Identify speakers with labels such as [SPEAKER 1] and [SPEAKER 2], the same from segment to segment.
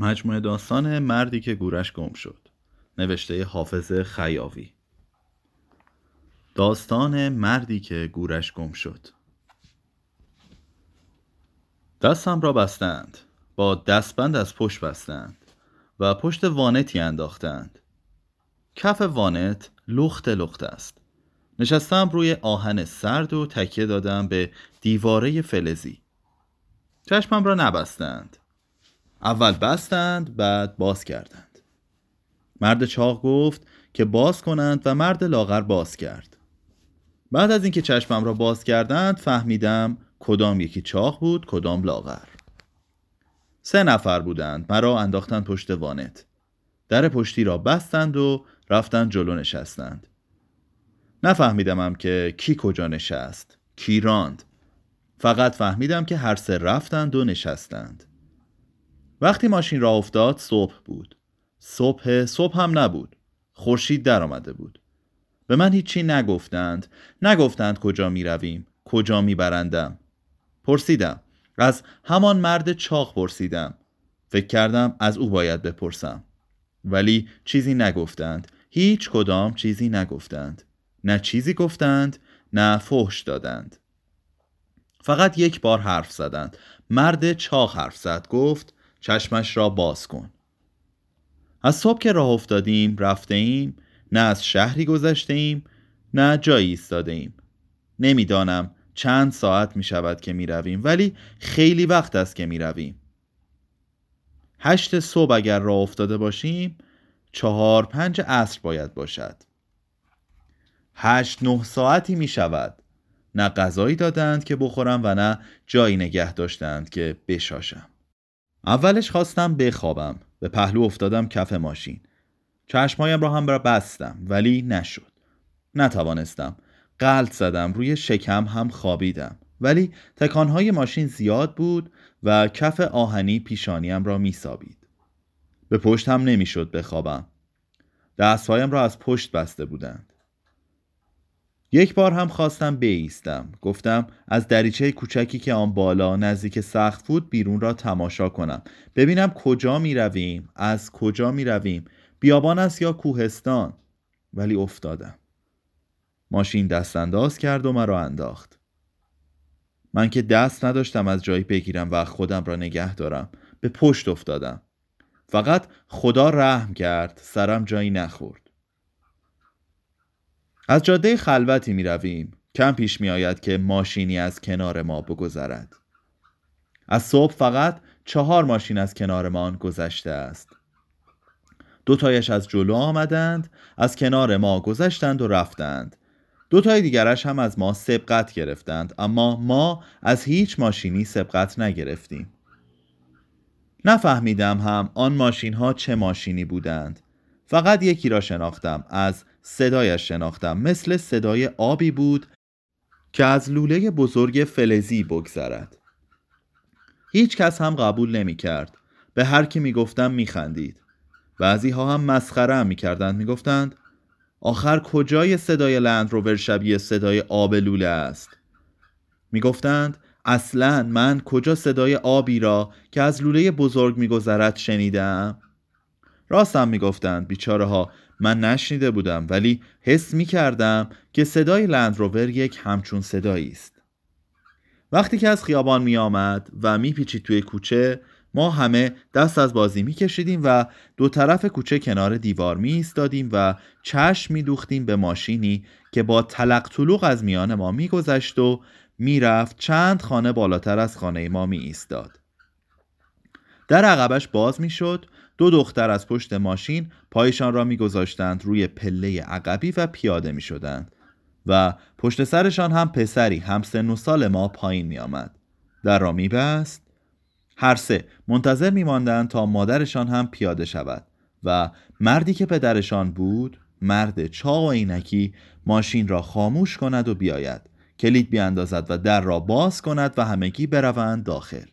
[SPEAKER 1] مجموعه داستان مردی که گورش گم شد. نوشته حافظ خیاوی. داستان مردی که گورش گم شد. دستم را بستند. با دستبند از پشت بستند و پشت وانتی انداختند. کف وانت لخت لخت است. نشستم روی آهن سرد و تکیه دادم به دیواره فلزی. چشمم را نبستند. اول بستند بعد باز کردند. مرد چاق گفت که باز کنند و مرد لاغر باز کرد. بعد از اینکه چشمم را باز کردند فهمیدم کدام یکی چاق بود کدام لاغر. سه نفر بودند مرا انداختند پشت وانت. در پشتی را بستند و رفتند جلو نشستند. نفهمیدمم که کی کجا نشست کی راند. فقط فهمیدم که هر سه رفتند و نشستند. وقتی ماشین را افتاد صبح بود. صبح صبح هم نبود. خورشید در آمده بود. به من هیچی نگفتند. نگفتند کجا می رویم کجا می برندم پرسیدم. از همان مرد چاق پرسیدم. فکر کردم از او باید بپرسم. ولی چیزی نگفتند. هیچ کدام چیزی نگفتند. نه چیزی گفتند نه فحش دادند. فقط یک بار حرف زدند. مرد چاق حرف زد. گفت چشمش را باز کن. از صبح که راه افتادیم رفته ایم نه از شهری گذشته ایم نه جایی ایستاده ایم نمی‌دانم چند ساعت می شود که می رویم ولی خیلی وقت است که می رویم هشت صبح اگر راه افتاده باشیم چهار پنج عصر باید باشد. هشت نه ساعتی می شود نه غذایی دادند که بخورم و نه جایی نگه داشتند که بشاشم. اولش خواستم بخوابم. به پهلو افتادم کف ماشین. چشمایم را هم را بستم ولی نشد. نتوانستم. قلط زدم روی شکم هم خوابیدم. ولی تکانهای ماشین زیاد بود و کف آهنی پیشانیم را میسابید. به پشت هم نمی‌شد بخوابم. دستهایم را از پشت بسته بودند. یک بار هم خواستم بیستم. گفتم از دریچه کوچکی که آن بالا نزدیک سخت بود بیرون را تماشا کنم. ببینم کجا می رویم از کجا می رویم بیابان است یا کوهستان؟ ولی افتادم. ماشین دست انداز کرد و مرا انداخت. من که دست نداشتم از جایی بگیرم و خودم را نگه دارم. به پشت افتادم. فقط خدا رحم کرد سرم جایی نخورد. از جاده خلوتی می رویم کم پیش می آید که ماشینی از کنار ما بگذرد. از صبح فقط چهار ماشین از کنار ما گذشته است. دو تایش از جلو آمدند از کنار ما گذشتند و رفتند. دو تای دیگرش هم از ما سبقت گرفتند اما ما از هیچ ماشینی سبقت نگرفتیم. نفهمیدم هم آن ماشین ها چه ماشینی بودند. فقط یکی را شناختم از صدایش شناختم. مثل صدای آبی بود که از لوله بزرگ فلزی بگذرد. هیچ کس هم قبول نمی کرد به هر کی می گفتم می خندید بعضی ها هم مسخره هم می کردند می گفتند آخر کجای صدای لند روور شبیه صدای آب لوله است؟ می گفتند اصلا من کجا صدای آبی را که از لوله بزرگ میگذرد شنیدم؟ راستم می‌گفتند بیچاره ها من نشنیده بودم ولی حس می کردم که صدای لندروور یک همچون صدایی است وقتی که از خیابان می آمد و می پیچید توی کوچه ما همه دست از بازی می کشیدیم و دو طرف کوچه کنار دیوار می ایستادیم و چشم می دوختیم به ماشینی که با تلق طلوق از میان ما می گذشت و می رفت چند خانه بالاتر از خانه ما می ایستاد. در عقبش باز می شد دو دختر از پشت ماشین پایشان را میگذاشتند روی پله عقبی و پیاده می شدند و پشت سرشان هم پسری هم سن و سال ما پایین می آمد. در را می بست هر سه منتظر می ماندند تا مادرشان هم پیاده شود و مردی که پدرشان بود مرد چاق و عینکی ماشین را خاموش کند و بیاید. کلید بیاندازد و در را باز کند و همگی بروند داخل.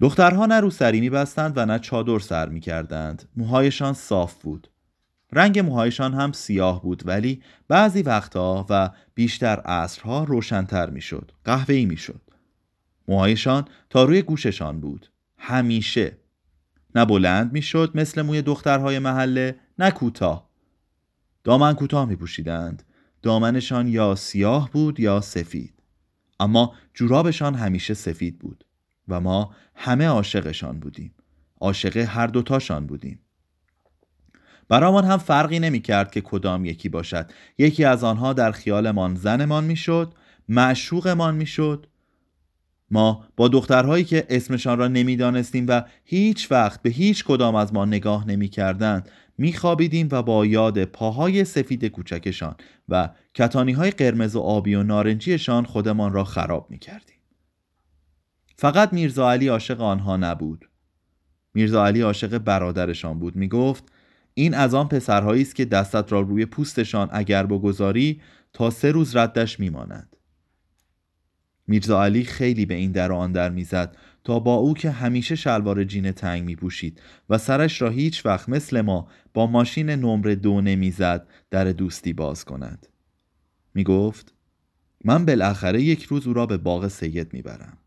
[SPEAKER 1] دخترها نه روسری میبستند و نه چادر سر می‌کردند. موهایشان صاف بود. رنگ موهایشان هم سیاه بود ولی بعضی وقتها و بیشتر عصرها روشنتر می‌شد قهوه‌ای می‌شد. موهایشان تا روی گوششان بود. همیشه. نه بلند می‌شد مثل موی دخترهای محله نه کوتاه. دامن کوتاه می پوشیدند دامنشان یا سیاه بود یا سفید. اما جورابشان همیشه سفید بود. و ما همه عاشقشان بودیم. عاشق هر دوتاشان بودیم. برامان هم فرقی نمی کرد که کدام یکی باشد. یکی از آنها در خیالمان زنمان می‌شد معشوقمان می‌شد. ما با دخترهایی که اسمشان را نمی‌دانستیم و هیچ وقت به هیچ کدام از ما نگاه نمی کردند می خوابیدیم و با یاد پاهای سفید کوچکشان و کتانی های قرمز و آبی و نارنجیشان خودمان را خراب می کردیم. فقط میرزا علی عاشق آنها نبود. میرزا علی عاشق برادرشان بود. می گفت این از آن پسرهایی است که دستت را روی پوستشان اگر بگذاری تا سه روز ردش میماند. میرزا علی خیلی به این در آن در می‌زد تا با او که همیشه شلوار جین تنگ می پوشید و سرش را هیچ وقت مثل ما با ماشین نمره دو نمی‌زد در دوستی باز کند. می گفت من بالاخره یک روز او را به باغ سید می‌برم.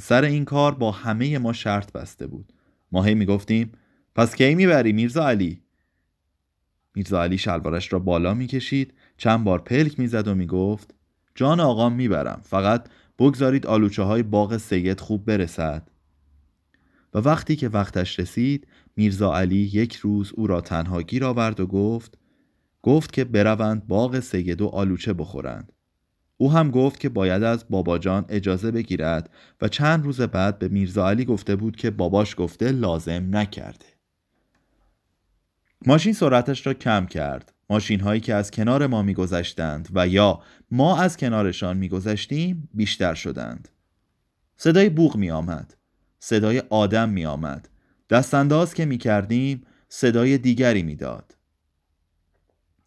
[SPEAKER 1] سر این کار با همه ما شرط بسته بود. ما هی می گفتیم پس کی می‌بری میرزا علی؟ میرزا علی شلوارش را بالا می‌کشید چند بار پلک می‌زد و می‌گفت جان آقام می‌برم فقط بگذارید آلوچه های باغ سید خوب برسد. و وقتی که وقتش رسید میرزا علی یک روز او را تنها گیر آورد و گفت گفت که بروند باغ سید و آلوچه بخورند. او هم گفت که باید از بابا جان اجازه بگیرد و چند روز بعد به میرزا علی گفته بود که باباش گفته لازم نکرده. ماشین سرعتش را کم کرد. ماشین هایی که از کنار ما میگذشتند و یا ما از کنارشان میگذشتیم بیشتر شدند. صدای بوغ می آمد صدای آدم می آمد دستانداز که می کردیم صدای دیگری می‌داد.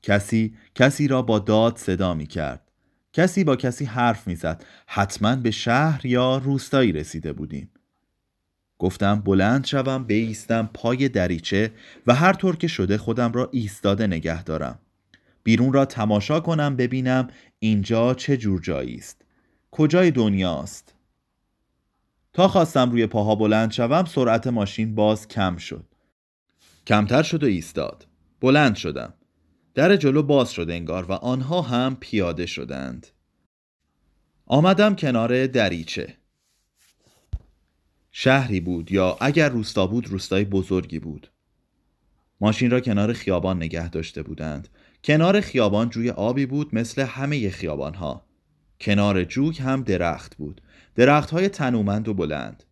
[SPEAKER 1] کسی کسی را با داد صدا می کرد کسی با کسی حرف می‌زد. حتما به شهر یا روستایی رسیده بودیم. گفتم بلند شوم بیستم پای دریچه و هر طور که شده خودم را ایستاده نگه دارم. بیرون را تماشا کنم ببینم اینجا چه جور جایی است. کجای دنیاست؟ تا خواستم روی پاها بلند شوم سرعت ماشین باز کم شد. کمتر شد و ایستاد. بلند شدم. در جلو باز شد انگار و آنها هم پیاده شدند. آمدم کنار دریچه. شهری بود یا اگر روستا بود روستای بزرگی بود. ماشین را کنار خیابان نگه داشته بودند. کنار خیابان جوی آبی بود مثل همه خیابان ها کنار جوک هم درخت بود. درخت های تنومند و بلند.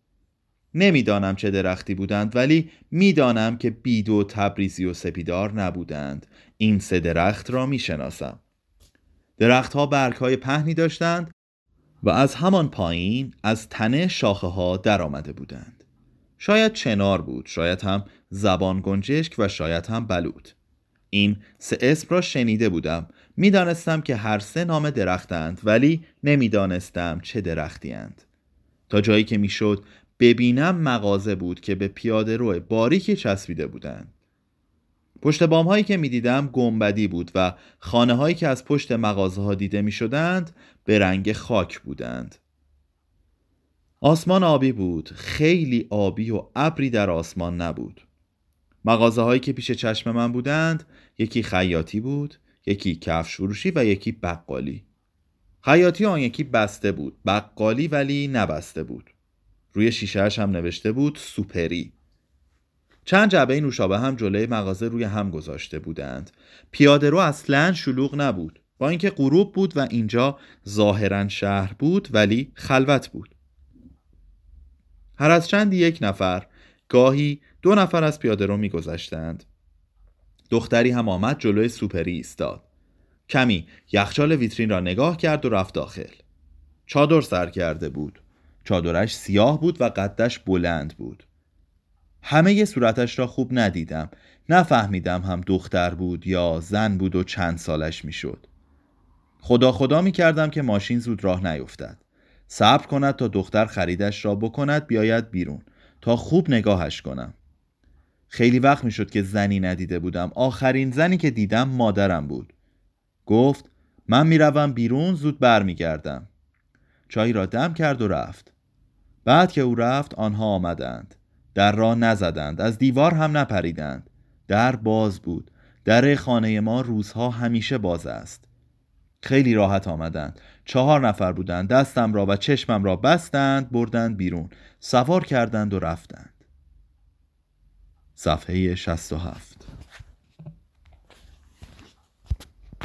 [SPEAKER 1] نمی‌دانم چه درختی بودند ولی می‌دانم که بید و تبریزی و سپیدار نبودند. این سه درخت را می‌شناسم. درختها برگ های پهنی داشتند و از همان پایین از تنه شاخه ها در آمده بودند. شاید چنار بود شاید هم زبان گنجشک و شاید هم بلود این سه اسم را شنیده بودم. می‌دانستم که هر سه نام درختند ولی نمی‌دانستم چه درختی اند. تا جایی که می‌شد ببینم مغازه بود که به پیاده رو باریکی چسبیده بودند. پشت بام هایی که می‌دیدم گنبدی بود و خانه هایی که از پشت مغازه ها دیده می شدند به رنگ خاک بودند. آسمان آبی بود خیلی آبی و ابری در آسمان نبود. مغازه هایی که پیش چشم من بودند یکی خیاطی بود یکی کفش و یکی بقالی. خیاطی آن یکی بسته بود بقالی ولی نبسته بود. روی شیشهش هم نوشته بود سوپری. چند جعبه نوشابه هم جلوی مغازه روی هم گذاشته بودند. پیاده رو اصلا شلوغ نبود. با اینکه غروب بود و اینجا ظاهرا شهر بود ولی خلوت بود. هر از چندی یک نفر گاهی دو نفر از پیاده رو میگذشتند. دختری هم آمد جلوی سوپری ایستاد. کمی یخچال ویترین را نگاه کرد و رفت داخل. چادر سر کرده بود. چادرش سیاه بود و قدش بلند بود. همه صورتش را خوب ندیدم. نفهمیدم هم دختر بود یا زن بود و چند سالش می‌شد. خدا خدا می کردم که ماشین زود راه نیفتد. صبر کند تا دختر خریدش را بکند بیاید بیرون. تا خوب نگاهش کنم. خیلی وقت می‌شد که زنی ندیده بودم. آخرین زنی که دیدم مادرم بود. گفت من می‌روم بیرون زود برمیگردم. چای را دم کرد و رفت. بعد که او رفت آنها آمدند. در را نزدند از دیوار هم نپریدند. در باز بود. در خانه ما روزها همیشه باز است. خیلی راحت آمدند. چهار نفر بودند دستم را و چشمم را بستند بردند بیرون. سوار کردند و رفتند. صفحه 67